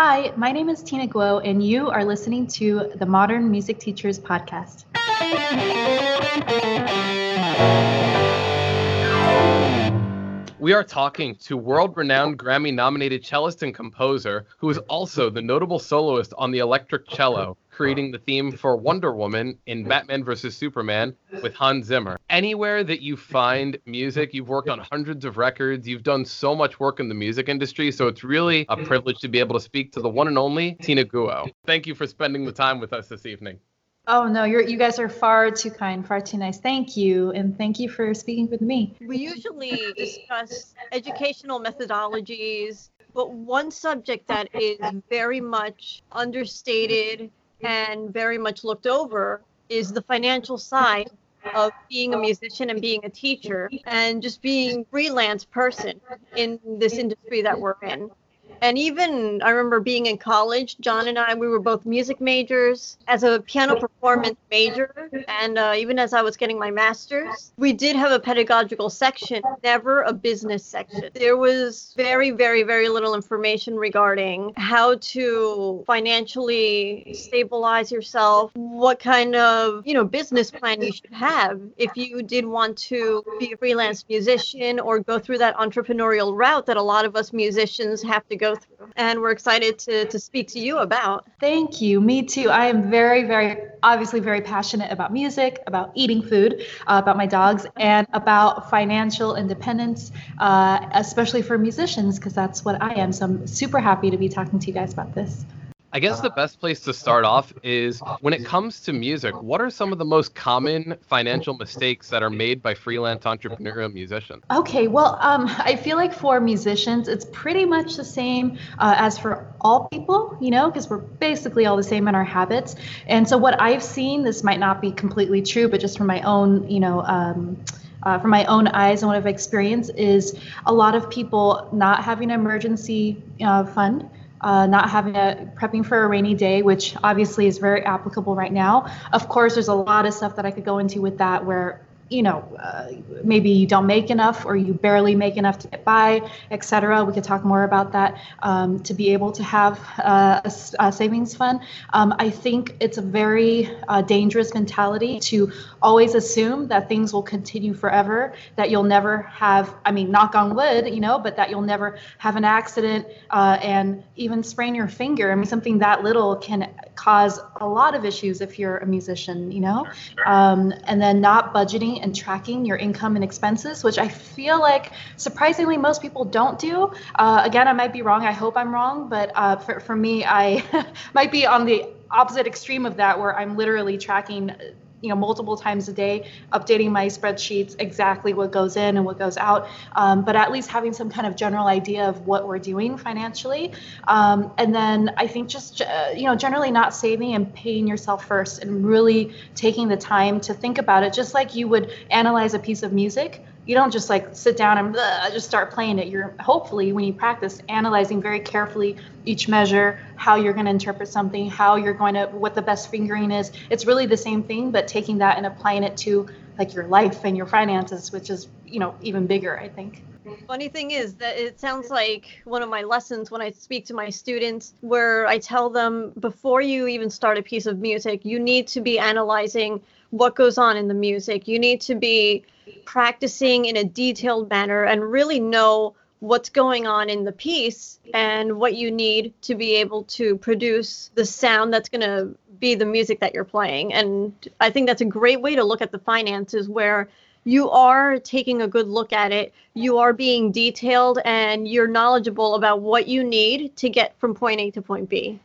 Hi, my name is Tina Guo, and you are listening to the Modern Music Teachers Podcast. We are talking to world renowned Grammy nominated cellist and composer, who is also the notable soloist on the electric cello, creating the theme for Wonder Woman in Batman vs. Superman with Hans Zimmer. Anywhere that you find music, you've worked on hundreds of records, you've done so much work in the music industry, so it's really a privilege to be able to speak to the one and only Tina Guo. Thank you for spending the time with us this evening. Oh no, you're you guys are far too kind, far too nice. Thank you, and thank you for speaking with me. We usually discuss educational methodologies, but one subject that is very much understated and very much looked over is the financial side of being a musician and being a teacher and just being freelance person in this industry that we're in and even I remember being in college, John and I, we were both music majors. As a piano performance major, and uh, even as I was getting my master's, we did have a pedagogical section, never a business section. There was very, very, very little information regarding how to financially stabilize yourself, what kind of, you know, business plan you should have if you did want to be a freelance musician or go through that entrepreneurial route that a lot of us musicians have to go go through and we're excited to, to speak to you about. Thank you. Me too. I am very, very, obviously very passionate about music, about eating food, uh, about my dogs, and about financial independence, uh, especially for musicians, because that's what I am. So I'm super happy to be talking to you guys about this. I guess the best place to start off is when it comes to music, what are some of the most common financial mistakes that are made by freelance entrepreneurial musicians? Okay, well, um, I feel like for musicians, it's pretty much the same uh, as for all people, you know, because we're basically all the same in our habits. And so, what I've seen, this might not be completely true, but just from my own, you know, um, uh, from my own eyes and what I've experienced is a lot of people not having an emergency uh, fund uh, not having a prepping for a rainy day, which obviously is very applicable right now. Of course, there's a lot of stuff that I could go into with that where you know, uh, maybe you don't make enough or you barely make enough to get by, et cetera. We could talk more about that um, to be able to have uh, a, a, savings fund. Um, I think it's a very uh, dangerous mentality to always assume that things will continue forever, that you'll never have, I mean, knock on wood, you know, but that you'll never have an accident uh, and even sprain your finger. I mean, something that little can cause a lot of issues if you're a musician, you know, um, and then not budgeting and tracking your income and expenses, which I feel like surprisingly most people don't do. Uh, again, I might be wrong. I hope I'm wrong, but uh, for, for me, I might be on the opposite extreme of that where I'm literally tracking you know multiple times a day updating my spreadsheets exactly what goes in and what goes out. Um, but at least having some kind of general idea of what we're doing financially. Um, and then i think just uh, you know generally not saving and paying yourself first and really taking the time to think about it just like you would analyze a piece of music you don't just like sit down and blah, just start playing it. You're hopefully when you practice analyzing very carefully each measure, how you're going to interpret something, how you're going to what the best fingering is. It's really the same thing, but taking that and applying it to like your life and your finances, which is you know even bigger, I think. Funny thing is that it sounds like one of my lessons when I speak to my students, where I tell them before you even start a piece of music, you need to be analyzing what goes on in the music. You need to be practicing in a detailed manner and really know what's going on in the piece and what you need to be able to produce the sound that's going to be the music that you're playing. And I think that's a great way to look at the finances where you are taking a good look at it, you are being detailed, and you're knowledgeable about what you need to get from point A to point B.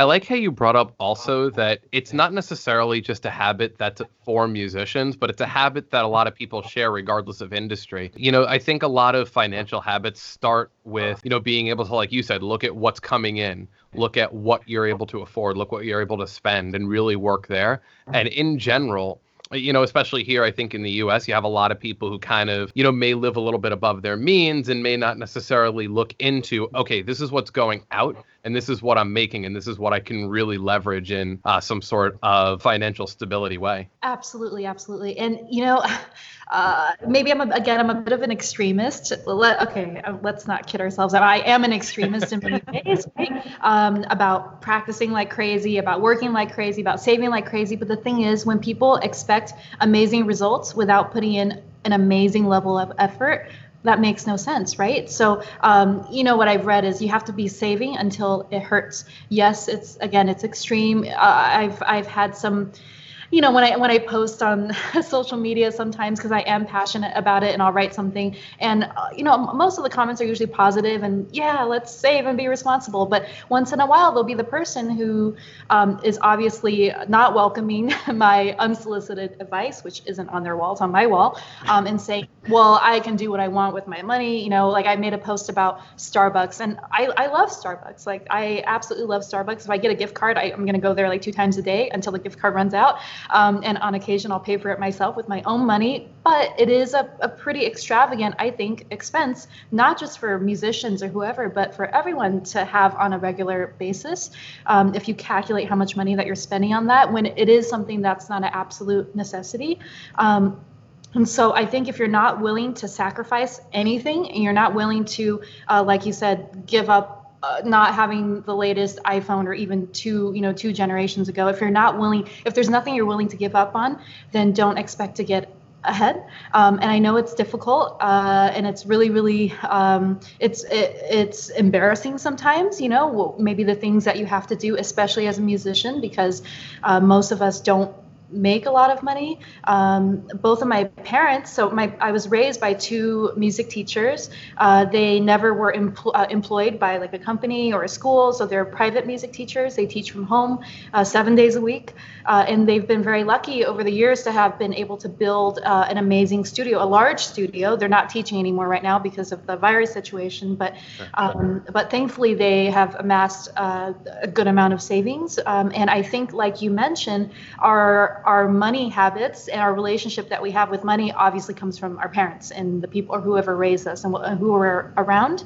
I like how you brought up also that it's not necessarily just a habit that's for musicians, but it's a habit that a lot of people share regardless of industry. You know, I think a lot of financial habits start with, you know, being able to, like you said, look at what's coming in, look at what you're able to afford, look what you're able to spend, and really work there. And in general, you know, especially here, I think in the US, you have a lot of people who kind of, you know, may live a little bit above their means and may not necessarily look into, okay, this is what's going out and this is what I'm making and this is what I can really leverage in uh, some sort of financial stability way. Absolutely, absolutely. And, you know, uh, maybe I'm a, again I'm a bit of an extremist. Let, okay, uh, let's not kid ourselves. I am an extremist in many ways, right? um, about practicing like crazy, about working like crazy, about saving like crazy. But the thing is, when people expect amazing results without putting in an amazing level of effort, that makes no sense, right? So, um, you know, what I've read is you have to be saving until it hurts. Yes, it's again, it's extreme. Uh, I've I've had some you know when i when i post on social media sometimes because i am passionate about it and i'll write something and uh, you know most of the comments are usually positive and yeah let's save and be responsible. But once in a while there'll be the person who um, is obviously not welcoming my unsolicited advice which isn't on their walls on my wall um, and saying well i can do what i want with my money. You know like i made a post about starbucks and i, I love starbucks. Like i absolutely love starbucks. If i get a gift card I, i'm going to go there like two times a day until the gift card runs out um, and on occasion, I'll pay for it myself with my own money. But it is a, a pretty extravagant, I think, expense, not just for musicians or whoever, but for everyone to have on a regular basis. Um, if you calculate how much money that you're spending on that, when it is something that's not an absolute necessity. Um, and so I think if you're not willing to sacrifice anything and you're not willing to, uh, like you said, give up uh, not having the latest iPhone or even two, you know, two generations ago. If you're not willing, if there's nothing you're willing to give up on, then don't expect to get ahead. Um, and I know it's difficult, uh, and it's really, really, um, it's it, it's embarrassing sometimes. You know, maybe the things that you have to do, especially as a musician, because uh, most of us don't make a lot of money. Um, both of my parents, so my I was raised by two music teachers. Uh, they never were empl- uh, employed by like a company or a school, so they're private music teachers. They teach from home uh, seven days a week, uh, and they've been very lucky over the years to have been able to build uh, an amazing studio, a large studio. They're not teaching anymore right now because of the virus situation, but um, but thankfully they have amassed uh, a good amount of savings. Um, and I think, like you mentioned, our our money habits and our relationship that we have with money obviously comes from our parents and the people or whoever raised us and who were around.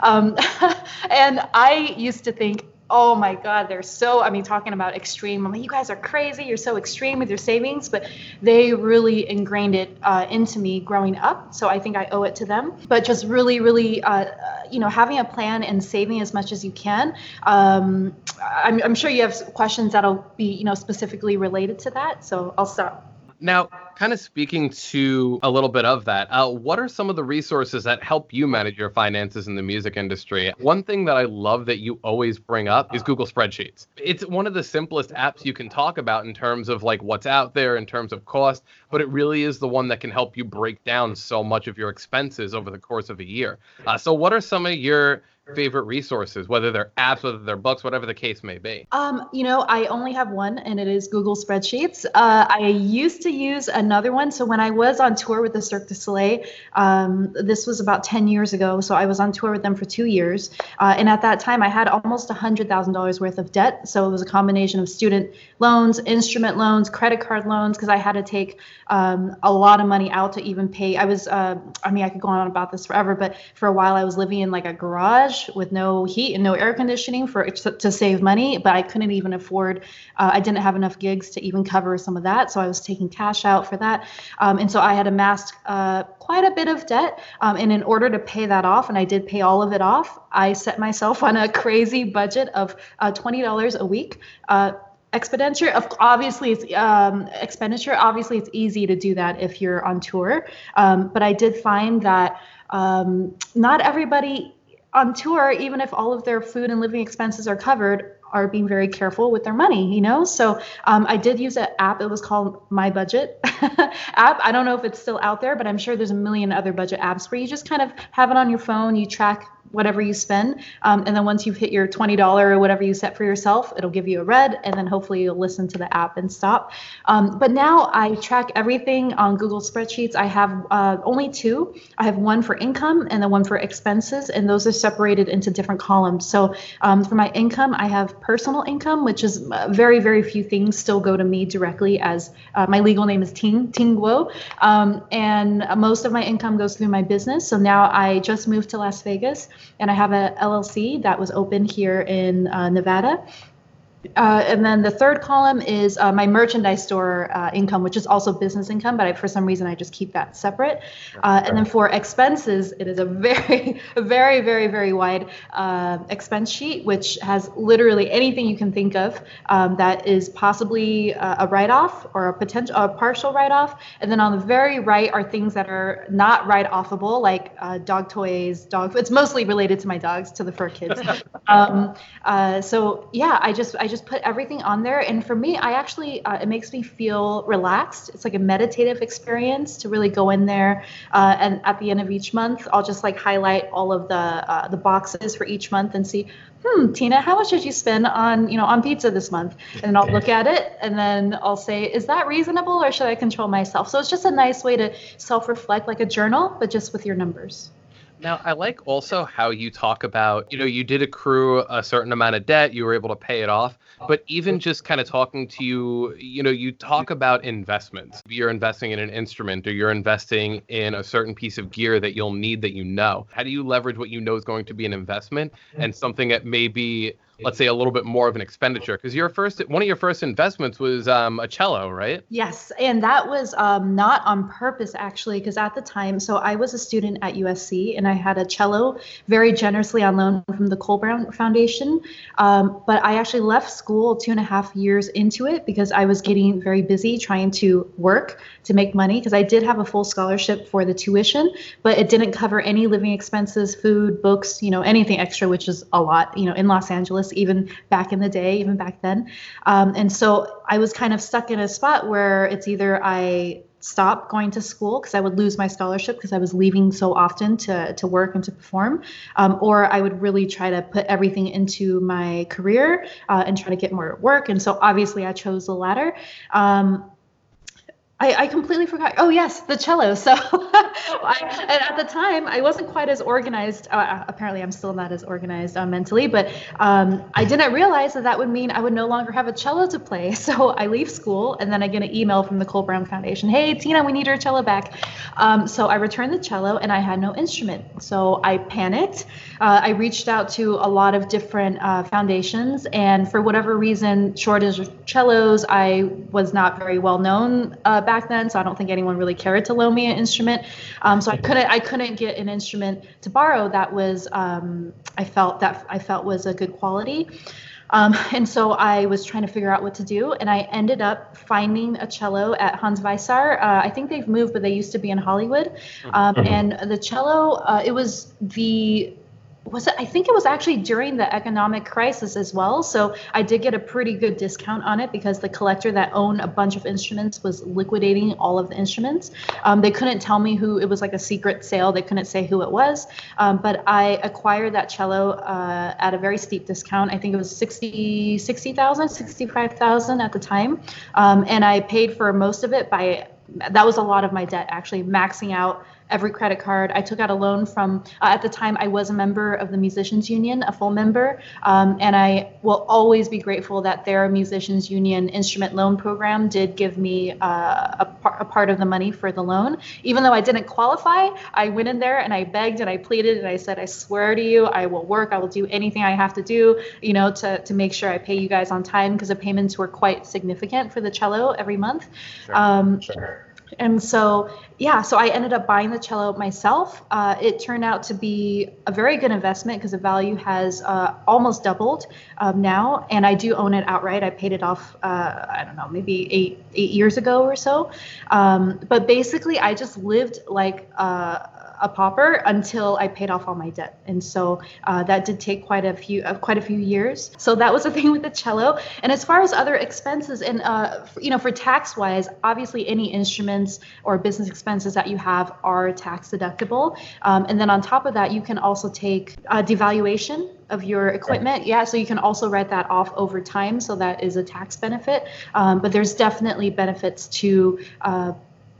Um, and I used to think, oh my god they're so i mean talking about extreme i'm like you guys are crazy you're so extreme with your savings but they really ingrained it uh, into me growing up so i think i owe it to them. But just really really uh, you know having a plan and saving as much as you can um, I'm, I'm sure you have questions that'll be you know specifically related to that so i'll stop now, kind of speaking to a little bit of that, uh, what are some of the resources that help you manage your finances in the music industry? One thing that I love that you always bring up is Google Spreadsheets. It's one of the simplest apps you can talk about in terms of like what's out there, in terms of cost, but it really is the one that can help you break down so much of your expenses over the course of a year. Uh, so, what are some of your favorite resources, whether they're apps, whether they're books, whatever the case may be? Um, you know, I only have one, and it is Google Spreadsheets. Uh, I used to use another one. So when I was on tour with the Cirque du Soleil, um, this was about 10 years ago. So I was on tour with them for two years, uh, and at that time I had almost $100,000 worth of debt. So it was a combination of student loans, instrument loans, credit card loans, because I had to take um, a lot of money out to even pay. I was, uh, I mean, I could go on about this forever, but for a while I was living in like a garage garage with no heat and no air conditioning for to, save money, but I couldn't even afford. Uh, I didn't have enough gigs to even cover some of that, so I was taking cash out for that, um, and so I had amassed uh, quite a bit of debt. Um, and in order to pay that off, and I did pay all of it off, I set myself on a crazy budget of uh, twenty dollars a week uh, expenditure of obviously it's um, expenditure obviously it's easy to do that if you're on tour um, but i did find that um, not everybody on tour, even if all of their food and living expenses are covered, are being very careful with their money, you know? So um, I did use an app. It was called My Budget app. I don't know if it's still out there, but I'm sure there's a million other budget apps where you just kind of have it on your phone, you track whatever you spend. Um, and then once you've hit your $20 or whatever you set for yourself, it'll give you a red, and then hopefully you'll listen to the app and stop. Um, but now I track everything on Google Spreadsheets. I have uh, only two. I have one for income and then one for expenses, and those are separated into different columns. So um, for my income, I have personal income, which is uh, very, very few things still go to me directly as uh, my legal name is Ting, Ting Guo. Um, and most of my income goes through my business. So now I just moved to Las Vegas and I have a LLC that was open here in uh, Nevada. Uh, and then the third column is uh, my merchandise store uh, income, which is also business income, but I, for some reason I just keep that separate. Uh, and then for expenses, it is a very, very, very, very wide uh, expense sheet, which has literally anything you can think of um, that is possibly uh, a write-off or a potential, a partial write-off. And then on the very right are things that are not write-offable, like dog toys, dog. It's mostly related to my dogs, to the fur kids. um, so yeah, I just, I just just put everything on there. And for me, I actually, uh, it makes me feel relaxed. It's like a meditative experience to really go in there. Uh, and at the end of each month, I'll just like highlight all of the uh, the boxes for each month and see, hmm, Tina, how much did you spend on, you know, on pizza this month? And I'll look at it and then I'll say, is that reasonable or should I control myself? So it's just a nice way to self-reflect like a journal, but just with your numbers. Now, I like also how you talk about, you know, you did accrue a certain amount of debt, you were able to pay it off, but even just kind of talking to you, you know, you talk about investments. You're investing in an instrument or you're investing in a certain piece of gear that you'll need that you know. How do you leverage what you know is going to be an investment and mm. something that may be let's say a little bit more of an expenditure because your first one of your first investments was um, a cello right? Yes and that was um, not on purpose actually because at the time so i was a student at usc and i had a cello very generously on loan from the Colburn foundation. Um, but i actually left school two and a half years into it because i was getting very busy trying to work to make money because i did have a full scholarship for the tuition but it didn't cover any living expenses food books you know anything extra which is a lot you know in los angeles even back in the day, even back then. Um, and so I was kind of stuck in a spot where it's either I stop going to school because I would lose my scholarship because I was leaving so often to, to work and to perform, um, or I would really try to put everything into my career uh, and try to get more work. And so obviously I chose the latter. Um, I, I, completely forgot. Oh yes, the cello. So I, at the time, I wasn't quite as organized. Uh, apparently, I'm still not as organized uh, mentally, but um, I didn't realize that that would mean I would no longer have a cello to play. So I leave school, and then I get an email from the Colburn Foundation. Hey, Tina, we need your cello back. Um, so I returned the cello, and I had no instrument. So I panicked. Uh, I reached out to a lot of different uh, foundations, and for whatever reason, shortage of cellos, I was not very well known uh, back then, so I don't think anyone really cared to loan me an instrument. Um, so I couldn't I couldn't get an instrument to borrow that was um, I felt that I felt was a good quality. Um, and so I was trying to figure out what to do, and I ended up finding a cello at Hans Weisshaar. Uh, I think they've moved, but they used to be in Hollywood. Um, mm-hmm. and the cello, uh, it was the was it i think it was actually during the economic crisis as well. So i did get a pretty good discount on it because the collector that owned a bunch of instruments was liquidating all of the instruments. Um, they couldn't tell me who it was like a secret sale. They couldn't say who it was. Um, but i acquired that cello uh, at a very steep discount. I think it was 60 60000 65000 at the time. Um, and i paid for most of it by that was a lot of my debt actually maxing out every credit card. I took out a loan from, uh, at the time, I was a member of the Musicians Union, a full member, um, and I will always be grateful that their Musicians Union instrument loan program did give me uh, a, par- a, part of the money for the loan. Even though I didn't qualify, I went in there and I begged and I pleaded and I said, I swear to you, I will work, I will do anything I have to do, you know, to, to make sure I pay you guys on time because the payments were quite significant for the cello every month. Sure, um, sure and so yeah so i ended up buying the cello myself. Uh, it turned out to be a very good investment because the value has uh, almost doubled um, now. And i do own it outright. I paid it off uh, i don't know maybe eight eight years ago or so. Um, but basically i just lived like uh, a pauper until I paid off all my debt, and so uh, that did take quite a few uh, quite a few years. So that was the thing with the cello. And as far as other expenses, and uh, you know, for tax wise, obviously any instruments or business expenses that you have are tax deductible. Um, and then on top of that, you can also take devaluation of your equipment. Yeah, so you can also write that off over time. So that is a tax benefit. Um, but there's definitely benefits to uh,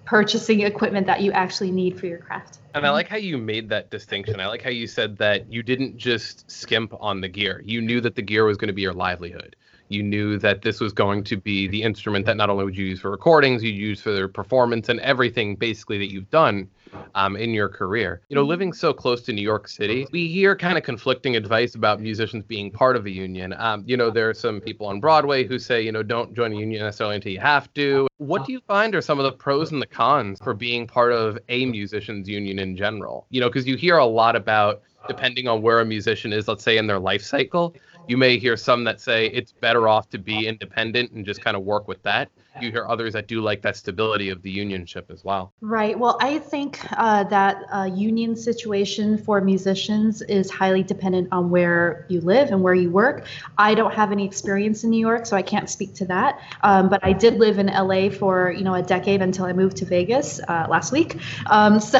purchasing equipment that you actually need for your craft. And I like how you made that distinction. I like how you said that you didn't just skimp on the gear. You knew that the gear was going to be your livelihood. You knew that this was going to be the instrument that not only would you use for recordings, you'd use for their performance and everything basically that you've done um, in your career. You know, living so close to New York City, we hear kind of conflicting advice about musicians being part of a union. Um, you know, there are some people on Broadway who say, you know, don't join a union necessarily until you have to. What do you find are some of the pros and the cons for being part of a musicians union in general? You know, because you hear a lot about depending on where a musician is, let's say in their life cycle, you may hear some that say it's better off to be independent and just kind of work with that. You hear others that do like that stability of the unionship as well. Right. Well, I think uh, that uh, union situation for musicians is highly dependent on where you live and where you work. I don't have any experience in New York, so I can't speak to that. Um, but I did live in LA for you know a decade until I moved to Vegas uh, last week. Um, so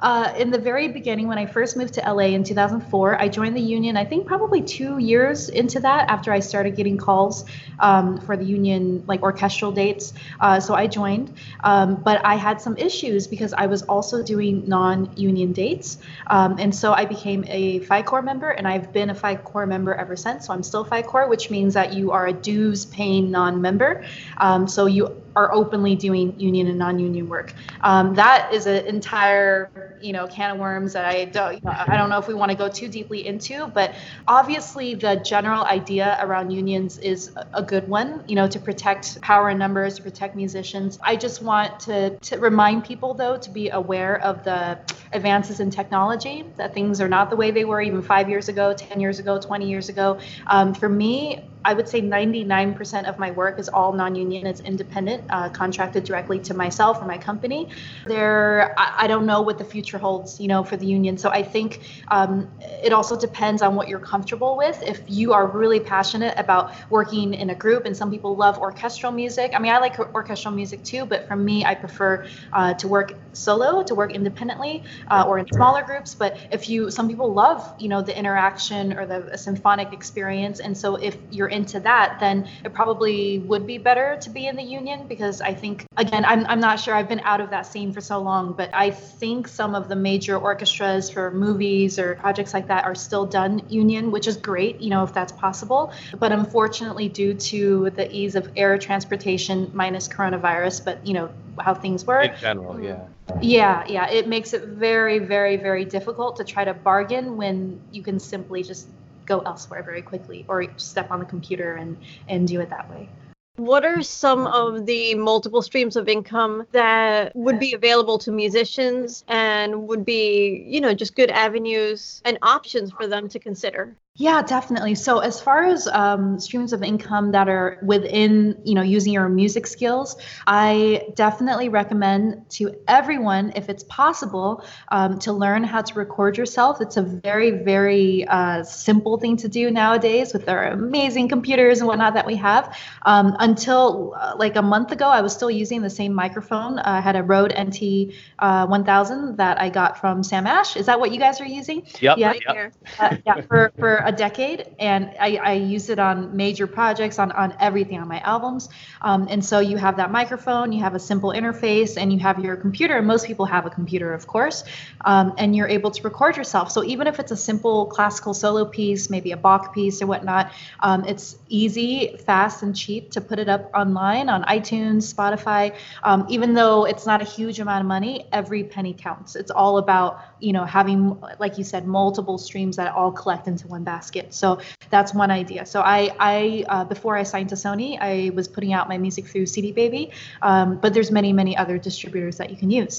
uh, in the very beginning, when I first moved to LA in 2004, I joined the union. I think probably two years into that after I started getting calls um, for the union, like orchestral dates. Uh, so I joined, um, but I had some issues because I was also doing non-union dates, um, and so I became a Fi-Core member, and I've been a Fi-Core member ever since. So I'm still Fi-Core, which means that you are a dues-paying non-member. Um, so you are openly doing union and non-union work. Um, that is an entire, you know, can of worms that I don't, you know, I don't know if we want to go too deeply into. But obviously, the general idea around unions is a good one. You know, to protect power in numbers, to protect musicians. I just want to to remind people though to be aware of the advances in technology. That things are not the way they were even five years ago, ten years ago, twenty years ago. Um, for me, I would say 99% of my work is all non-union. It's independent, uh, contracted directly to myself or my company. There, I, I, don't know what the future holds, you know, for the union. So I think um, it also depends on what you're comfortable with. If you are really passionate about working in a group, and some people love orchestral music. I mean, I like orchestral music too, but for me, I prefer uh, to work solo, to work independently, uh, or in smaller groups. But if you, some people love, you know, the interaction or the symphonic experience, and so if you're into that, then it probably would be better to be in the union because I think, again, I'm, I'm not sure. I've been out of that scene for so long, but I think some of the major orchestras for movies or projects like that are still done union, which is great, you know, if that's possible. But unfortunately, due to the ease of air transportation minus coronavirus, but, you know, how things work. In general, yeah. Yeah, yeah. It makes it very, very, very difficult to try to bargain when you can simply just go elsewhere very quickly or step on the computer and and do it that way what are some of the multiple streams of income that would be available to musicians and would be, you know, just good avenues and options for them to consider? Yeah, definitely. So as far as um, streams of income that are within, you know, using your music skills, I definitely recommend to everyone, if it's possible, um, to learn how to record yourself. It's a very, very uh, simple thing to do nowadays with our amazing computers and whatnot that we have. Um, until uh, like a month ago, I was still using the same microphone. I had a Rode NT uh, 1000 that I got from Sam Ash. Is that what you guys are using? Yep. Yeah. Right yep. Uh, yeah. For for a decade, and I, I use it on major projects, on on everything on my albums. Um, and so you have that microphone, you have a simple interface, and you have your computer. And most people have a computer, of course, um, and you're able to record yourself. So even if it's a simple classical solo piece, maybe a Bach piece or whatnot, um, it's easy, fast, and cheap to put it up online on iTunes, Spotify. Um, even though it's not a huge amount of money, every penny counts. It's all about you know having, like you said, multiple streams that all collect into one basket basket. So that's one idea. So I, I uh, before I signed to Sony, I was putting out my music through CD Baby, um, but there's many, many other distributors that you can use.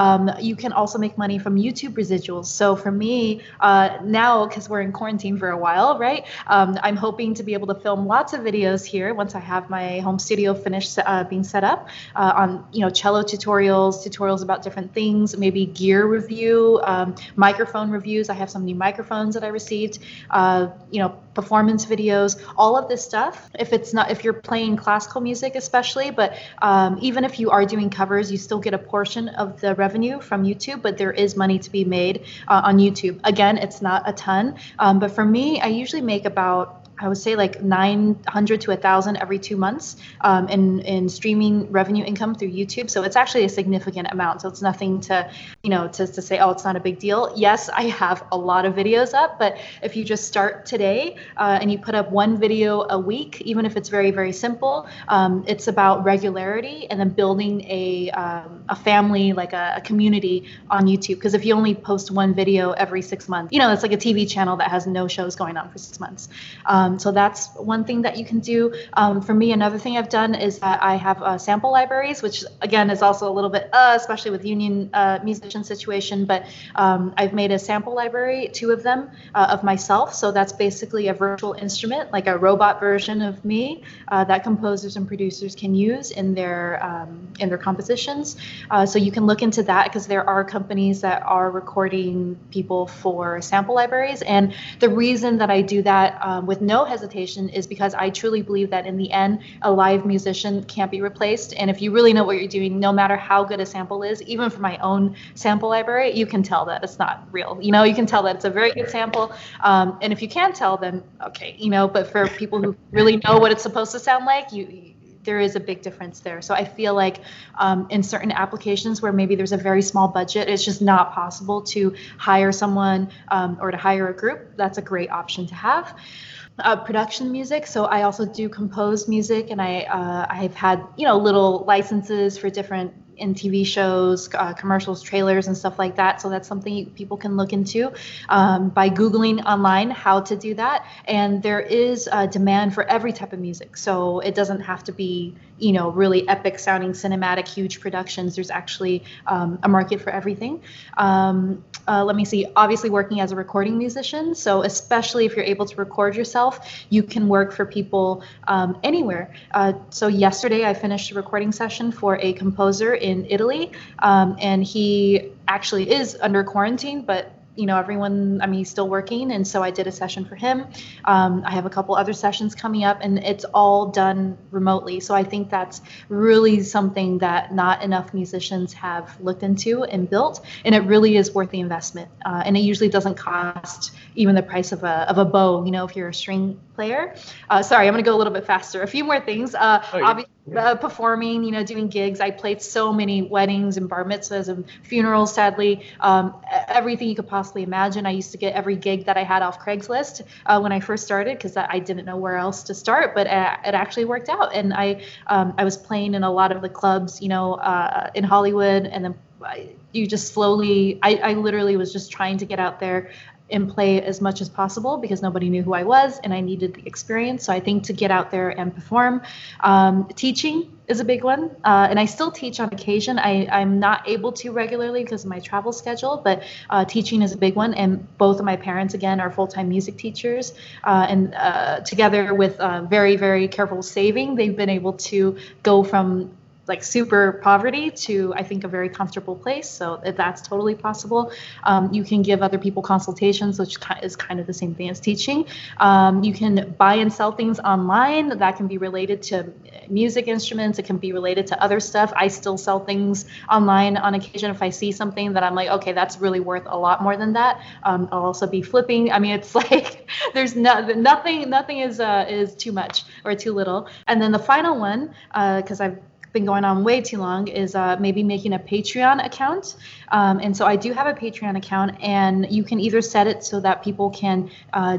Um, you can also make money from YouTube residuals. So for me uh, now, because we're in quarantine for a while, right? Um, I'm hoping to be able to film lots of videos here once I have my home studio finished uh, being set up uh, on, you know, cello tutorials, tutorials about different things, maybe gear review, um, microphone reviews. I have some new microphones that I received uh, you know, performance videos, all of this stuff. If it's not, if you're playing classical music, especially, but um, even if you are doing covers, you still get a portion of the revenue from YouTube, but there is money to be made uh, on YouTube. Again, it's not a ton, um, but for me, I usually make about I would say like 900 to 1,000 every two months um, in, in streaming revenue income through YouTube. So it's actually a significant amount. So it's nothing to, you know, to, to say, oh, it's not a big deal. Yes, I have a lot of videos up, but if you just start today uh, and you put up one video a week, even if it's very, very simple, um, it's about regularity and then building a, um, a family, like a, a community on YouTube. Because if you only post one video every six months, you know, it's like a TV channel that has no shows going on for six months. Um, um, so that's one thing that you can do. Um, for me, another thing I've done is that I have uh, sample libraries, which again is also a little bit, uh, especially with union uh, musician situation. But um, I've made a sample library, two of them, uh, of myself. So that's basically a virtual instrument, like a robot version of me, uh, that composers and producers can use in their um, in their compositions. Uh, so you can look into that because there are companies that are recording people for sample libraries, and the reason that I do that um, with no no hesitation is because I truly believe that in the end, a live musician can't be replaced. And if you really know what you're doing, no matter how good a sample is, even for my own sample library, you can tell that it's not real. You know, you can tell that it's a very good sample. Um, and if you can't tell, then okay, you know. But for people who really know what it's supposed to sound like, you there is a big difference there. So I feel like um, in certain applications where maybe there's a very small budget, it's just not possible to hire someone um, or to hire a group. That's a great option to have uh, production music. So I also do compose music, and I uh, I've had you know little licenses for different in TV shows, uh, commercials, trailers, and stuff like that. So that's something people can look into um, by Googling online how to do that. And there is a demand for every type of music. So it doesn't have to be, you know, really epic sounding, cinematic, huge productions. There's actually um, a market for everything. Um, uh, let me see, obviously working as a recording musician. So especially if you're able to record yourself, you can work for people um, anywhere. Uh, so yesterday I finished a recording session for a composer in Italy, um, and he actually is under quarantine, but you know everyone i mean he's still working and so i did a session for him. Um, i have a couple other sessions coming up and it's all done remotely. So i think that's really something that not enough musicians have looked into and built and it really is worth the investment. Uh, and it usually doesn't cost even the price of a, of a bow you know if you're a string player uh, sorry i'm going to go a little bit faster a few more things uh, oh, yeah. obviously uh, performing, you know, doing gigs. I played so many weddings and bar mitzvahs and funerals, sadly, um, everything you could possibly imagine. I used to get every gig that I had off Craigslist uh, when I first started because I didn't know where else to start, but uh, it actually worked out. And I, um, I was playing in a lot of the clubs, you know, uh, in Hollywood and then you just slowly I, I literally was just trying to get out there and play as much as possible because nobody knew who I was and I needed the experience. So I think to get out there and perform. Um, teaching is a big one, uh, and I still teach on occasion. I, I'm not able to regularly because of my travel schedule, but uh, teaching is a big one. And both of my parents, again, are full time music teachers. Uh, and uh, together with uh, very, very careful saving, they've been able to go from like super poverty to I think a very comfortable place. So that's totally possible. Um, you can give other people consultations, which is kind of the same thing as teaching. Um, you can buy and sell things online. That can be related to music instruments. It can be related to other stuff. I still sell things online on occasion if I see something that I'm like, okay, that's really worth a lot more than that. Um, I'll also be flipping. I mean, it's like there's no, nothing. Nothing is uh, is too much or too little. And then the final one, because uh, I've been going on way too long is uh, maybe making a Patreon account. Um, and so I do have a Patreon account, and you can either set it so that people can uh,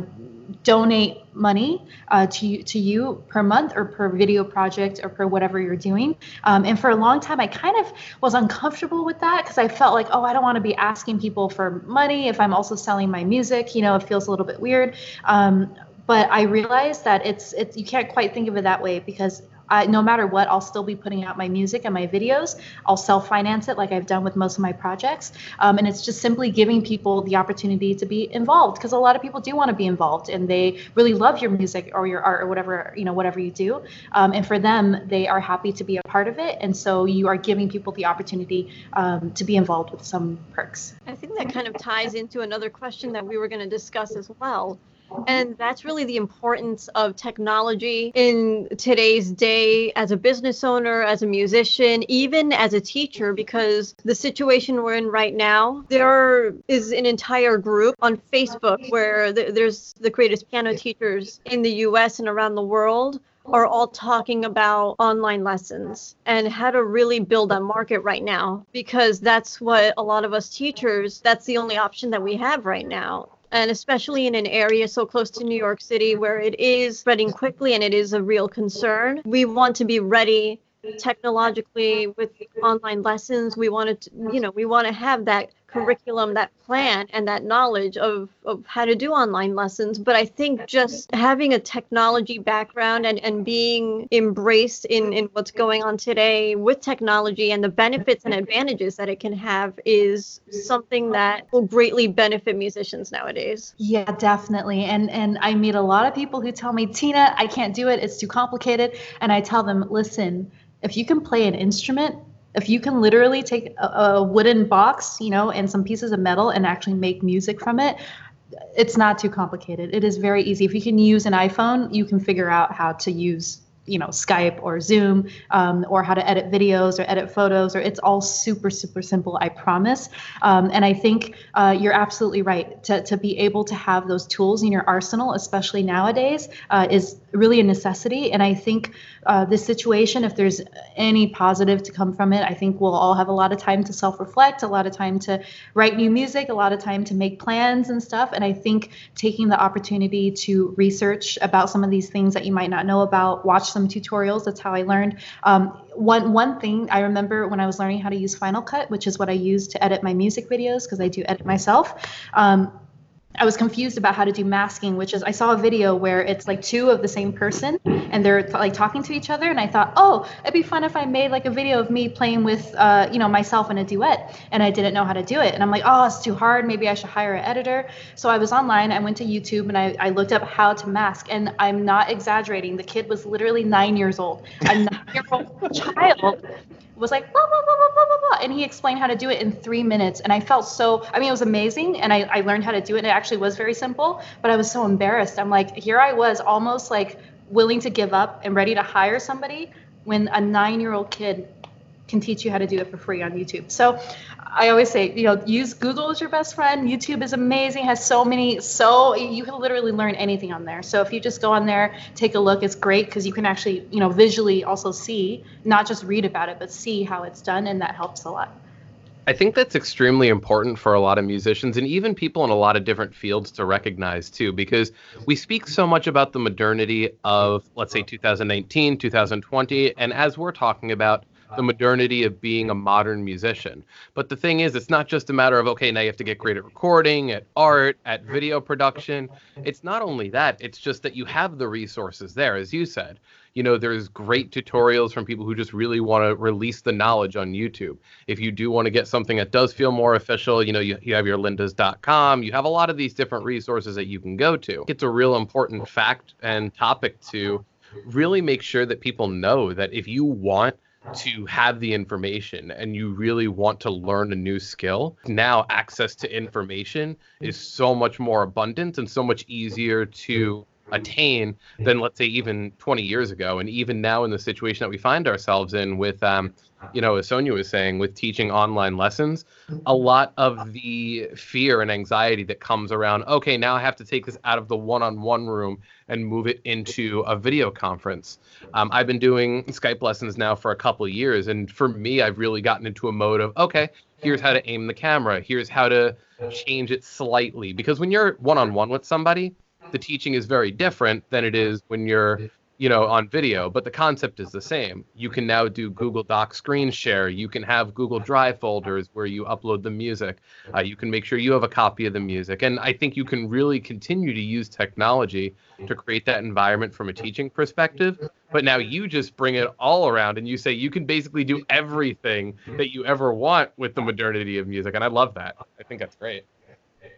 donate money uh, to to you per month or per video project or per whatever you're doing. Um, and for a long time, I kind of was uncomfortable with that because I felt like, oh, I don't want to be asking people for money if I'm also selling my music. You know, it feels a little bit weird. Um, but I realized that it's it's you can't quite think of it that way because I, no matter what, I'll still be putting out my music and my videos. I'll self finance it like I've done with most of my projects. Um, and it's just simply giving people the opportunity to be involved because a lot of people do want to be involved and they really love your music or your art or whatever, you know, whatever you do. Um, and for them, they are happy to be a part of it. And so you are giving people the opportunity um, to be involved with some perks. I think that kind of ties into another question that we were going to discuss as well And that's really the importance of technology in today's day as a business owner, as a musician, even as a teacher, because the situation we're in right now, there is an entire group on Facebook where there's the greatest piano teachers in the US and around the world are all talking about online lessons and how to really build a market right now because that's what a lot of us teachers that's the only option that we have right now and especially in an area so close to New York City where it is spreading quickly and it is a real concern. We want to be ready technologically with online lessons. We want to, you know, we want to have that curriculum, that plan, and that knowledge of, of how to do online lessons. But I think just having a technology background and, and being embraced in, in what's going on today with technology and the benefits and advantages that it can have is something that will greatly benefit musicians nowadays. Yeah, definitely. And and I meet a lot of people who tell me, Tina, I can't do it. It's too complicated. And I tell them, listen, if you can play an instrument, if you can literally take a, a, wooden box, you know, and some pieces of metal and actually make music from it, it's not too complicated. It is very easy. If you can use an iPhone, you can figure out how to use you know Skype or Zoom um, or how to edit videos or edit photos or it's all super super simple I promise um, and I think uh, you're absolutely right to, to be able to have those tools in your arsenal especially nowadays uh, is really a necessity and I think uh, this situation if there's any positive to come from it I think we'll all have a lot of time to self-reflect a lot of time to write new music a lot of time to make plans and stuff and I think taking the opportunity to research about some of these things that you might not know about watch some tutorials. That's how I learned. Um, one one thing I remember when I was learning how to use Final Cut, which is what I use to edit my music videos because I do edit myself. Um, I was confused about how to do masking, which is I saw a video where it's like two of the same person and they're like talking to each other, and I thought, oh, it'd be fun if I made like a video of me playing with, uh, you know, myself in a duet, and I didn't know how to do it, and I'm like, oh, it's too hard. Maybe I should hire an editor. So I was online. I went to YouTube and I, I looked up how to mask, and I'm not exaggerating. The kid was literally nine years old. A nine-year-old child was like blah, blah, blah, blah, blah, blah, blah. and he explained how to do it in three minutes and i felt so i mean it was amazing and I, I learned how to do it and it actually was very simple but i was so embarrassed i'm like here i was almost like willing to give up and ready to hire somebody when a nine year old kid can teach you how to do it for free on youtube so I always say, you know, use Google as your best friend. YouTube is amazing, has so many, so you can literally learn anything on there. So if you just go on there, take a look, it's great because you can actually, you know, visually also see, not just read about it, but see how it's done, and that helps a lot. I think that's extremely important for a lot of musicians and even people in a lot of different fields to recognize too, because we speak so much about the modernity of, let's say, 2019, 2020, and as we're talking about the modernity of being a modern musician. But the thing is, it's not just a matter of, okay, now you have to get great at recording, at art, at video production. It's not only that, it's just that you have the resources there, as you said. You know, there's great tutorials from people who just really want to release the knowledge on YouTube. If you do want to get something that does feel more official, you know, you, you have your lyndas.com, you have a lot of these different resources that you can go to. It's a real important fact and topic to really make sure that people know that if you want to have the information and you really want to learn a new skill, now access to information is so much more abundant and so much easier to attain than let's say even 20 years ago. And even now in the situation that we find ourselves in with um, you know as sonia was saying with teaching online lessons a lot of the fear and anxiety that comes around okay now i have to take this out of the one-on-one room and move it into a video conference. Um, i've been doing skype lessons now for a couple years and for me i've really gotten into a mode of okay here's how to aim the camera. Here's how to change it slightly. Because when you're one-on-one with somebody the teaching is very different than it is when you're you know on video but the concept is the same. You can now do google doc screen share. You can have google drive folders where you upload the music. Uh, you can make sure you have a copy of the music. And i think you can really continue to use technology to create that environment from a teaching perspective. But now you just bring it all around and you say you can basically do everything that you ever want with the modernity of music. And i love that. I think that's great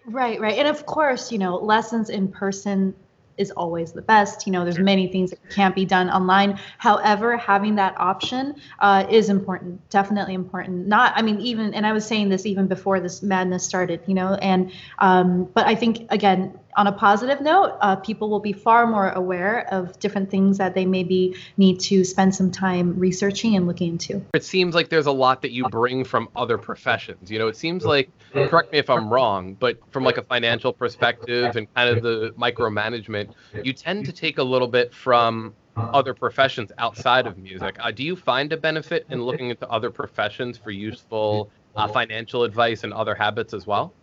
Right, right. And of course, you know, lessons in person is always the best. You know, there's many things that can't be done online. However, having that option uh, is important, definitely important. Not, I mean, even, and I was saying this even before this madness started, you know, and, um, but I think, again, on a positive note, uh, people will be far more aware of different things that they maybe need to spend some time researching and looking into. It seems like there's a lot that you bring from other professions. You know, it seems like, correct me if I'm wrong, but from like a financial perspective and kind of the micromanagement, you tend to take a little bit from other professions outside of music. Uh, do you find a benefit in looking into other professions for useful uh, financial advice and other habits as well?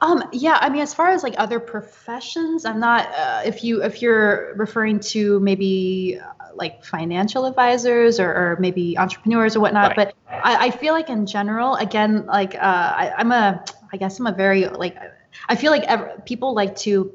Um, yeah, I mean, as far as like other professions, I'm not. Uh, if you if you're referring to maybe uh, like financial advisors or, or maybe entrepreneurs or whatnot, right. but I, I, feel like in general, again, like uh, I, I'm a, I guess I'm a very like, I feel like ever, people like to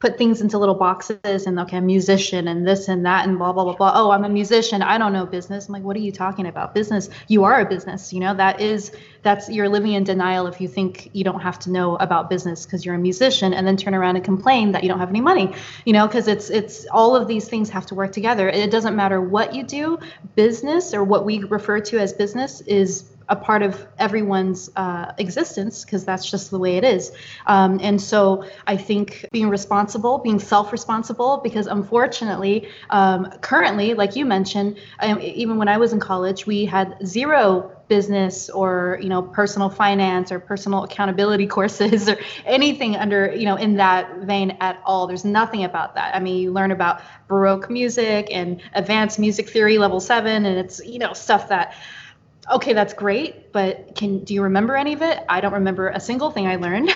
put things into little boxes and okay, I'm musician and this and that and blah blah blah blah. Oh, I'm a musician. I don't know business. I'm like, what are you talking about? Business. You are a business. You know that is that's you're living in denial if you think you don't have to know about business because you're a musician and then turn around and complain that you don't have any money. You know, because it's it's all of these things have to work together. It doesn't matter what you do. Business or what we refer to as business is a part of everyone's uh, existence because that's just the way it is. Um, and so I think being responsible, being self responsible, because unfortunately, um, currently, like you mentioned, um, even when I was in college, we had zero business or you know personal finance or personal accountability courses or anything under you know in that vein at all there's nothing about that i mean you learn about baroque music and advanced music theory level 7 and it's you know stuff that okay that's great but can do you remember any of it? I don't remember a single thing i learned.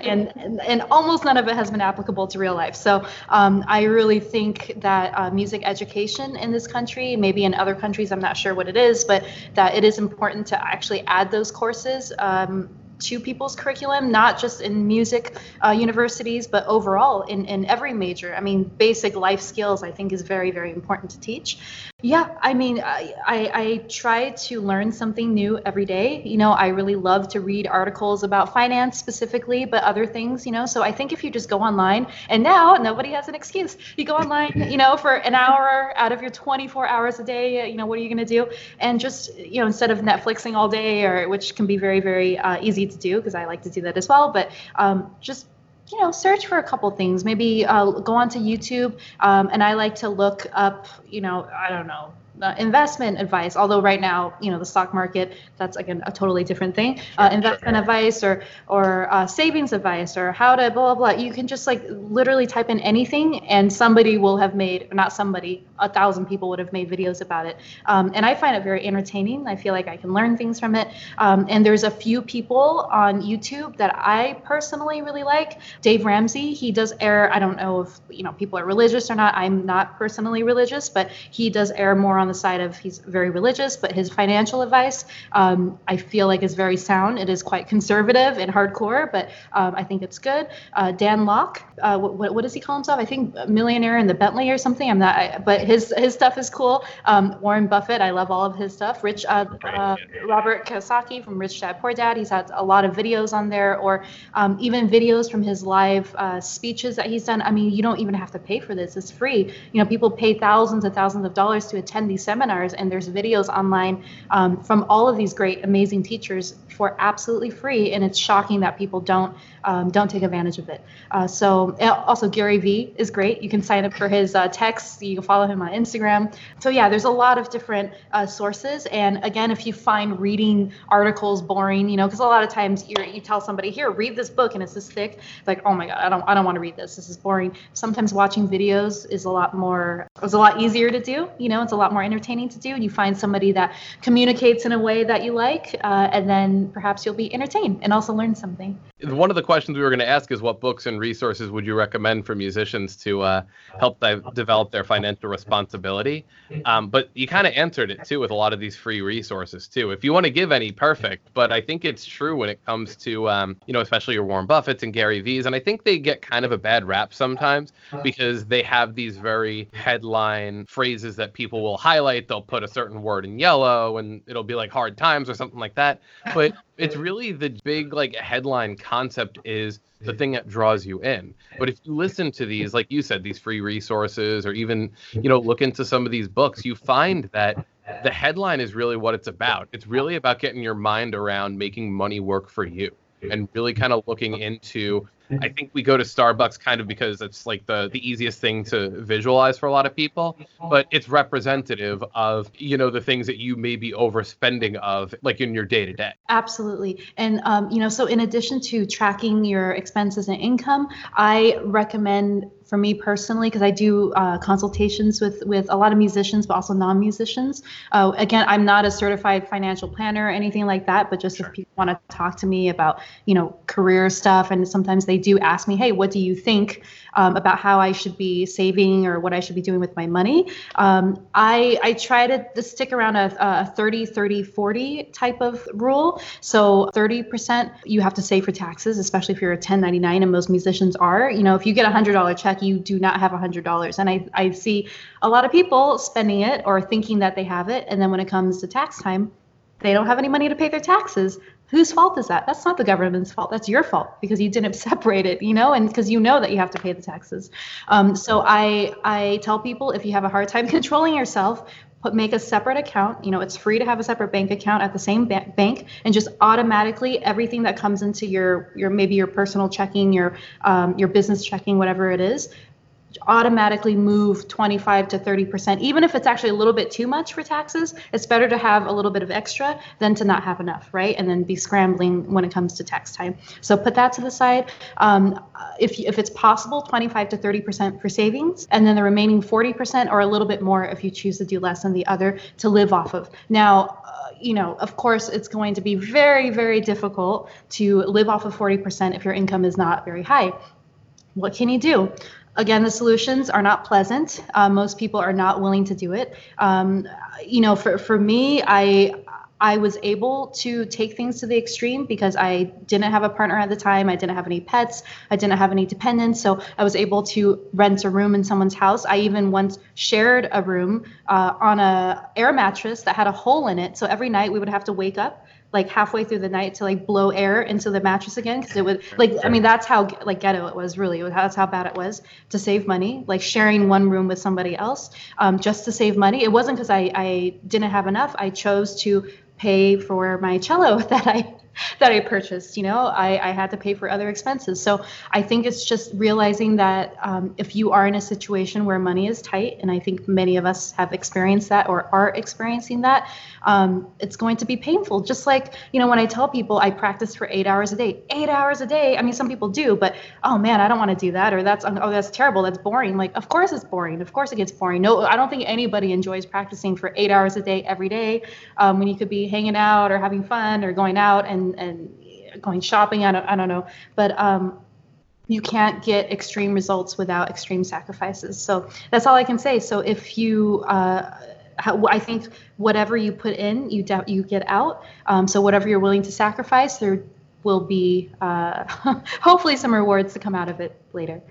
And, and, and almost none of it has been applicable to real life. So um, i really think that uh, music education in this country maybe in other countries i'm not sure what it is but that it is important to actually add those courses um, to people's curriculum, not just in music uh, universities, but overall in, in every major. I mean, basic life skills I think is very, very important to teach. Yeah, I mean, I, I, I try to learn something new every day. You know, I really love to read articles about finance specifically, but other things, you know. So I think if you just go online, and now nobody has an excuse. You go online, you know, for an hour out of your 24 hours a day, you know, what are you going to do? And just, you know, instead of Netflixing all day, or which can be very, very uh, easy to do because I like to do that as well, but um, just you know, search for a couple things. Maybe uh, go onto YouTube, um, and I like to look up, you know, I don't know, uh, investment advice. Although right now, you know, the stock market, that's again a totally different thing. Uh, investment advice or or uh, savings advice or how to blah blah blah. You can just like literally type in anything, and somebody will have made, not somebody, a thousand people would have made videos about it. Um, and I find it very entertaining. I feel like I can learn things from it. Um, and there's a few people on YouTube that I personally really like. Dave Ramsey, he does air. I don't know if you know people are religious or not. I'm not personally religious, but he does air more on the side of he's very religious, but his financial advice um, I feel like is very sound. It is quite conservative and hardcore, but um, I think it's good. Uh, Dan Lok, uh, what, what does he call himself? I think millionaire in the Bentley or something. I'm not, I, but his his stuff is cool. Um, Warren Buffett, I love all of his stuff. Rich uh, uh Robert Kiyosaki from Rich Dad Poor Dad, he's had a lot of videos on there, or um, even videos from his live uh, speeches that he's done. I mean, you don't even have to pay for this; it's free. You know, people pay thousands and thousands of dollars to attend these seminars, and there's videos online um, from all of these great, amazing teachers for absolutely free. And it's shocking that people don't um, don't take advantage of it. Uh, so also Gary Vee is great. You can sign up for his uh, texts. You can follow him on Instagram. So yeah, there's a lot of different uh, sources. And again, if you find reading articles boring, you know, because a lot of times you you tell somebody here, read this book, and it's this thick. Like, oh my god, I don't I don't want to read this. This is boring. Sometimes watching videos is a lot more. It's a lot easier to do. You know, it's a lot more entertaining to do. And you find somebody that communicates in a way that you like, uh, and then perhaps you'll be entertained and also learn something. One of the questions we were going to ask is what books and resources would you recommend for musicians to uh, help develop their financial responsibility? Um, but you kind of answered it too with a lot of these free resources too. If you want to give any, perfect. But I think it's true when it comes to um, you know especially your Warren Buffett's and Gary Vee's, and I think they get kind of a bad rap sometimes because they have these very headline phrases that people will highlight. They'll put a certain word in yellow, and it'll be like hard times or something like that. But it's really the big like headline concept is the thing that draws you in. But if you listen to these, like you said, these free resources, or even you know look into some of these books, you find that the headline is really what it's about. It's really about getting your mind around making money work for you and really kind of looking into I think we go to Starbucks kind of because it's like the the easiest thing to visualize for a lot of people, but it's representative of you know the things that you may be overspending of like in your day to day. Absolutely, and um, you know, so in addition to tracking your expenses and income, I recommend for me personally, because I do uh, consultations with with a lot of musicians, but also non-musicians. Uh, again, I'm not a certified financial planner or anything like that, but just sure. if people want to talk to me about you know career stuff, and sometimes they do ask me, hey, what do you think um, about how I should be saving or what I should be doing with my money? Um, I I try to, stick around a, a 30, 30, 40 type of rule. So 30% you have to save for taxes, especially if you're a 1099, and most musicians are. You know, if you get a hundred dollar check you do not have $100. And I, I see a lot of people spending it or thinking that they have it. And then when it comes to tax time, they don't have any money to pay their taxes. Whose fault is that? That's not the government's fault. That's your fault because you didn't separate it, you know, and because you know that you have to pay the taxes. Um, so I I tell people if you have a hard time controlling yourself, put make a separate account. You know, it's free to have a separate bank account at the same ba- bank, and just automatically everything that comes into your your maybe your personal checking, your um, your business checking, whatever it is, automatically move 25 to 30%, even if it's actually a little bit too much for taxes. It's better to have a little bit of extra than to not have enough, right? And then be scrambling when it comes to tax time. So put that to the side. Um, if, if it's possible, 25 to 30% for savings, and then the remaining 40% or a little bit more if you choose to do less than the other to live off of. Now, uh, you know, of course, it's going to be very, very difficult to live off of 40% if your income is not very high. What can you do? Again, the solutions are not pleasant. Uh, most people are not willing to do it. Um, you know, for, for me, I I was able to take things to the extreme because I didn't have a partner at the time. I didn't have any pets. I didn't have any dependents. So I was able to rent a room in someone's house. I even once shared a room uh, on a air mattress that had a hole in it. So every night we would have to wake up like halfway through the night to like blow air into the mattress again because it would like I mean that's how like ghetto it was really. That's how bad it was to save money like sharing one room with somebody else um, just to save money. It wasn't because I I didn't have enough. I chose to pay for my cello that I that I purchased. You know, I, I had to pay for other expenses. So I think it's just realizing that um, if you are in a situation where money is tight, and I think many of us have experienced that or are experiencing that, um, it's going to be painful. Just like, you know, when I tell people I practice for eight hours a day, eight hours a day. I mean, some people do, but oh man, I don't want to do that, or that's oh that's terrible, that's boring. Like, of course it's boring. Of course it gets boring. No, I don't think anybody enjoys practicing for eight hours a day every day um, when you could be hanging out or having fun or going out and and and going shopping. I don't, I don't know, but um, you can't get extreme results without extreme sacrifices. So that's all I can say. So if you, uh, I think whatever you put in, you doubt you get out. Um, so whatever you're willing to sacrifice, there will be uh, hopefully some rewards to come out of it later.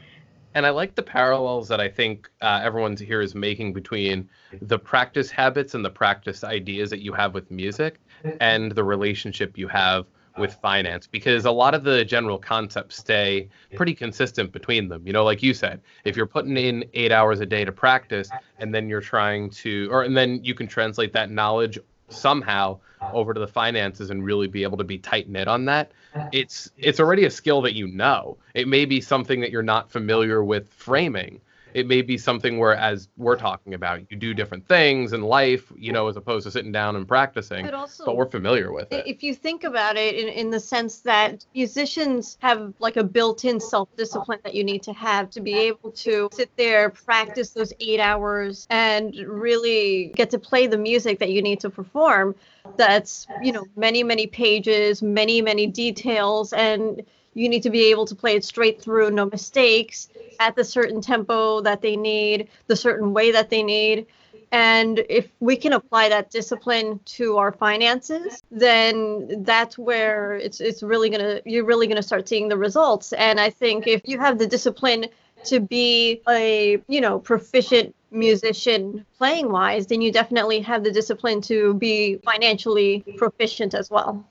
And I like the parallels that I think uh, everyone here is making between the practice habits and the practice ideas that you have with music and the relationship you have with finance because a lot of the general concepts stay pretty consistent between them. You know, like you said, if you're putting in eight hours a day to practice and then you're trying to, or and then you can translate that knowledge somehow over to the finances and really be able to be tight knit on that it's it's already a skill that you know it may be something that you're not familiar with framing it may be something where as we're talking about you do different things in life you know as opposed to sitting down and practicing but, also, but we're familiar with it. if you think about it in, in the sense that musicians have like a built-in self-discipline that you need to have to be able to sit there practice those eight hours and really get to play the music that you need to perform. That's you know many many pages many many details and you need to be able to play it straight through, no mistakes, at the certain tempo that they need, the certain way that they need. And if we can apply that discipline to our finances, then that's where it's it's really gonna you're really gonna start seeing the results. And I think if you have the discipline to be a you know proficient musician playing wise, then you definitely have the discipline to be financially proficient as well.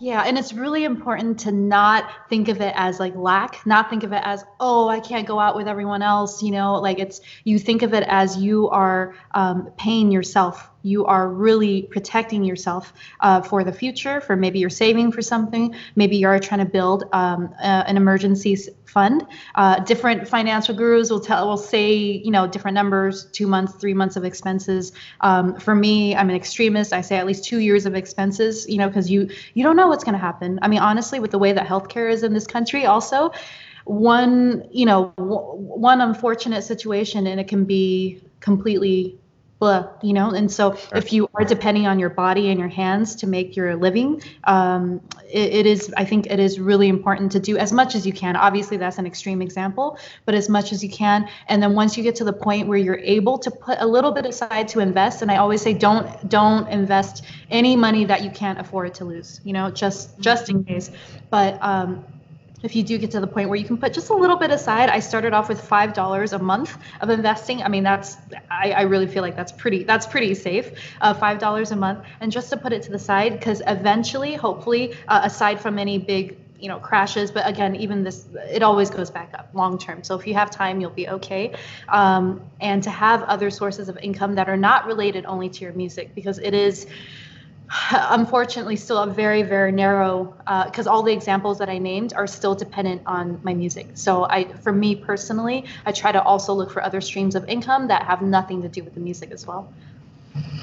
Yeah, and it's really important to not think of it as like lack, not think of it as, oh, I can't go out with everyone else. You know, like it's, you think of it as you are um, paying yourself you are really protecting yourself uh, for the future. For maybe you're saving for something, maybe you're trying to build um, uh, an emergency fund. Uh, different financial gurus will tell will say you know different numbers, two months, three months of expenses. Um, for me, I'm an extremist. I say at least two years of expenses. You know, because you you don't know what's going to happen. I mean, honestly, with the way that healthcare is in this country, also one you know one unfortunate situation and it can be completely blah, you know. And so, if you are depending on your body and your hands to make your living, um, it, it is, I think, it is really important to do as much as you can. Obviously, that's an extreme example, but as much as you can. And then once you get to the point where you're able to put a little bit aside to invest, and I always say, don't don't invest any money that you can't afford to lose. You know, just just in case. But um, if you do get to the point where you can put just a little bit aside i started off with five dollars a month of investing. I mean that's I, I, really feel like that's pretty that's pretty safe uh, five dollars a month. And just to put it to the side because eventually hopefully uh, aside from any big you know crashes but again even this it always goes back up long term. So if you have time you'll be okay. Um, and to have other sources of income that are not related only to your music because it is unfortunately still a very very narrow because uh, all the examples that i named are still dependent on my music. So i for me personally i try to also look for other streams of income that have nothing to do with the music as well.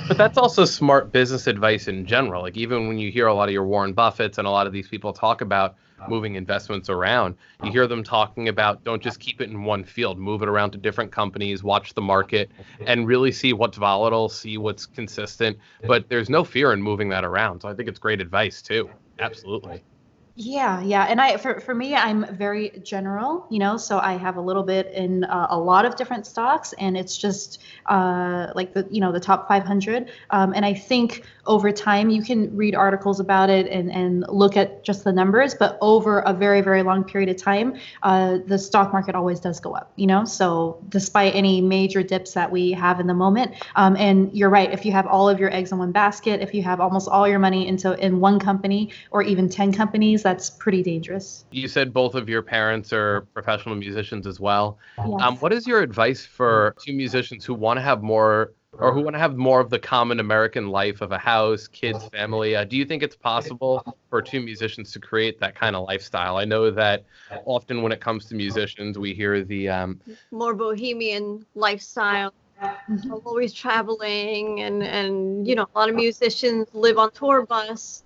But that's also smart business advice in general. Like even when you hear a lot of your warren buffetts and a lot of these people talk about moving investments around. You hear them talking about don't just keep it in one field, move it around to different companies, watch the market, and really see what's volatile, see what's consistent. But there's no fear in moving that around. So I think it's great advice too. Absolutely. Yeah, yeah, and I for for me, I'm very general, you know. So I have a little bit in uh, a lot of different stocks, and it's just uh, like the you know the top 500. Um, and I think over time you can read articles about it and and look at just the numbers, but over a very very long period of time, uh, the stock market always does go up, you know. So despite any major dips that we have in the moment, um, and you're right, if you have all of your eggs in one basket, if you have almost all your money into in one company or even 10 companies that's pretty dangerous. You said both of your parents are professional musicians as well. Yes. Um, what is your advice for two musicians who want to have more or who want to have more of the common American life of a house, kids, family. Uh, do you think it's possible for two musicians to create that kind of lifestyle? I know that often when it comes to musicians, we hear the um, more bohemian lifestyle. Mm-hmm. Always traveling, and and you know a lot of musicians live on tour bus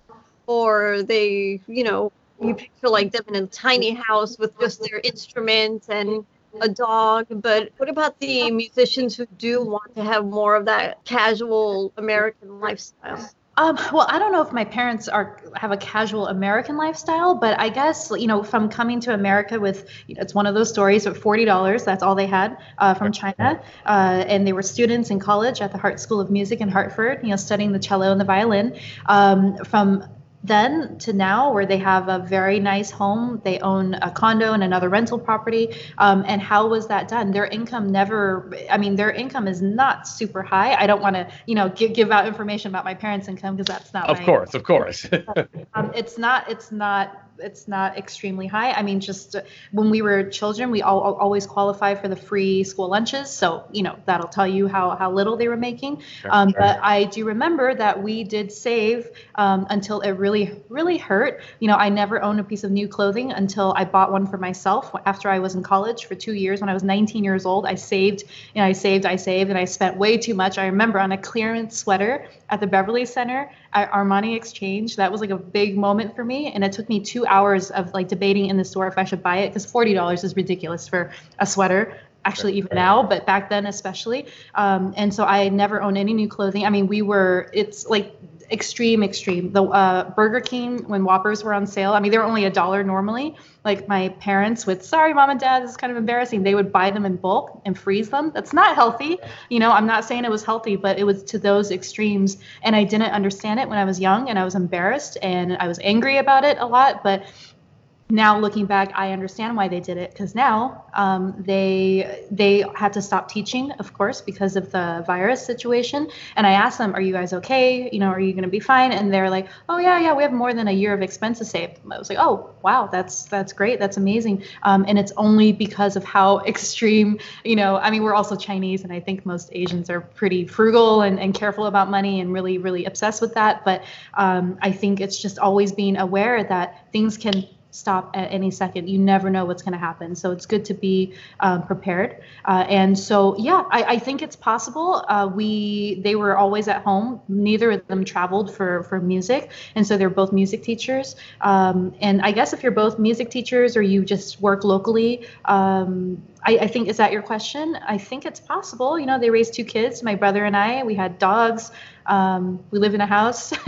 or they, you know, you picture like them in a tiny house with just their instruments and a dog. But what about the musicians who do want to have more of that casual American lifestyle? Um, well, I don't know if my parents are have a casual American lifestyle, but I guess you know from coming to America with you know, it's one of those stories of forty dollars. That's all they had uh, from China, uh, and they were students in college at the Hartt School of Music in Hartford. You know, studying the cello and the violin. Um, from then to now where they have a very nice home they own a condo and another rental property um, and how was that done? Their income never i mean their income is not super high. I don't want to you know give, give out information about my parents income because that's not of my, course of course. Um, it's not it's not it's not extremely high. I mean, just uh, when we were children, we all, always qualify for the free school lunches. So, you know, that'll tell you how, how little they were making. Sure, um, sure. But I do remember that we did save um, until it really, really hurt. You know, I never owned a piece of new clothing until I bought one for myself after I was in college for two years. When I was 19 years old, I saved, you know, I saved, I saved, and I spent way too much. I remember on a clearance sweater at the Beverly Center at Armani Exchange. That was like a big moment for me. And it took me two hours of like debating in the store if I should buy it because $40 is ridiculous for a sweater actually even now but back then especially um, and so i never owned any new clothing i mean we were it's like extreme, extreme. The uh, Burger King when Whoppers were on sale. I mean, they were only a dollar normally. Like my parents would, sorry, mom and dad, this is kind of embarrassing. They would buy them in bulk and freeze them. That's not healthy. You know, I'm not saying it was healthy, but it was to those extremes. And I didn't understand it when I was young, and I was embarrassed and I was angry about it a lot. But now looking back, I understand why they did it because now um, they they had to stop teaching, of course, because of the virus situation. And I asked them, "Are you guys okay? You know, are you going to be fine?" And they're like, "Oh yeah, yeah, we have more than a year of expenses saved." I was like, "Oh wow, that's that's great, that's amazing." Um, and it's only because of how extreme, you know. I mean, we're also Chinese, and I think most Asians are pretty frugal and, and careful about money and really really obsessed with that. But um, I think it's just always being aware that things can stop at any second. You never know what's going to happen. So it's good to be um, prepared. Uh, and so, yeah, I, I think it's possible. Uh, we they were always at home. Neither of them traveled for for music, and so they're both music teachers. Um, and I guess if you're both music teachers or you just work locally. Um, I, I think is that your question? I think it's possible. You know, they raised two kids. My brother and I. We had dogs. Um, we live in a house.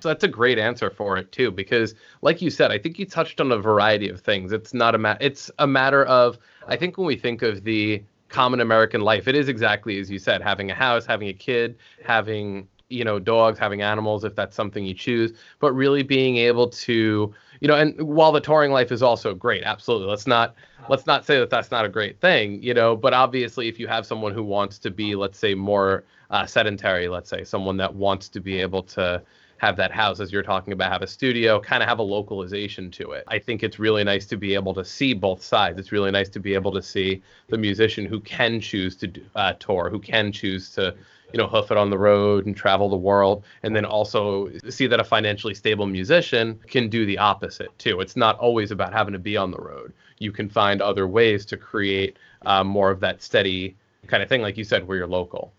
so that's a great answer for it too, because like you said, I think you touched on a variety of things. It's not a ma- it's a matter of I think when we think of the common American life, it is exactly as you said, having a house, having a kid, having you know dogs, having animals if that's something you choose, but really being able to you know, and while the touring life is also great, absolutely. Let's not let's not say that that's not a great thing, you know. But obviously, if you have someone who wants to be, let's say, more uh, sedentary, let's say, someone that wants to be able to have that house, as you're talking about, have a studio, kind of have a localization to it. I think it's really nice to be able to see both sides. It's really nice to be able to see the musician who can choose to uh, tour, who can choose to you know, hoof it on the road and travel the world. And then also see that a financially stable musician can do the opposite too. It's not always about having to be on the road. You can find other ways to create uh, more of that steady kind of thing, like you said, where you're local.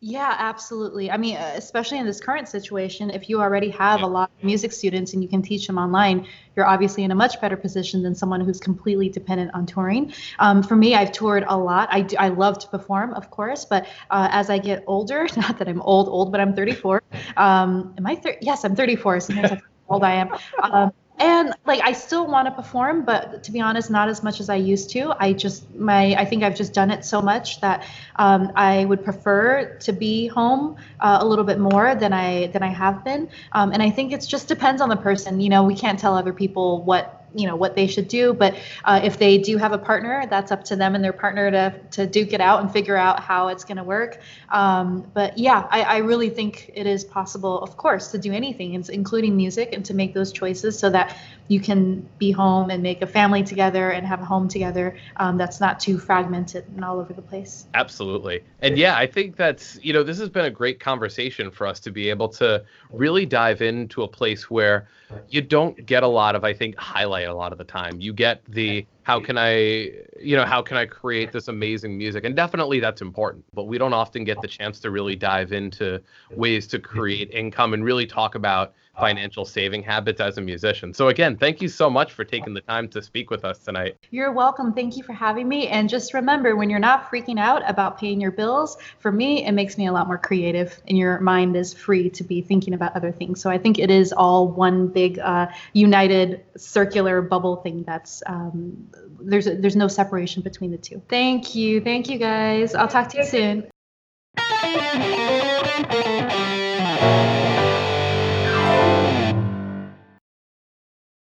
Yeah, absolutely. I mean, uh, especially in this current situation, if you already have a lot of music students and you can teach them online, you're obviously in a much better position than someone who's completely dependent on touring. Um, for me, I've toured a lot. I, do, I love to perform, of course, but uh, as I get older, not that I'm old, old, but I'm 34. Um, am I? Thir- yes, I'm 34. Sometimes I how old I am. Um, and like i still want to perform but to be honest not as much as i used to. I just my i think i've just done it so much that um, i would prefer to be home uh, a little bit more than i than i have been. Um, and i think it just depends on the person. You know we can't tell other people what you know what they should do but uh, if they do have a partner that's up to them and their partner to to duke it out and figure out how it's going to work um, but yeah I, I really think it is possible of course to do anything including music and to make those choices so that you can be home and make a family together and have a home together um, that's not too fragmented and all over the place. Absolutely. And yeah, I think that's, you know, this has been a great conversation for us to be able to really dive into a place where you don't get a lot of, I think, highlight a lot of the time. You get the, how can I, you know, how can I create this amazing music? And definitely that's important, but we don't often get the chance to really dive into ways to create income and really talk about financial saving habits as a musician. So, again, thank you so much for taking the time to speak with us tonight. You're welcome. Thank you for having me. And just remember when you're not freaking out about paying your bills, for me, it makes me a lot more creative, and your mind is free to be thinking about other things. So, I think it is all one big uh, united circular bubble thing that's um, there's, a, there's no separation between the two. Thank you. Thank you guys. I'll talk to you soon.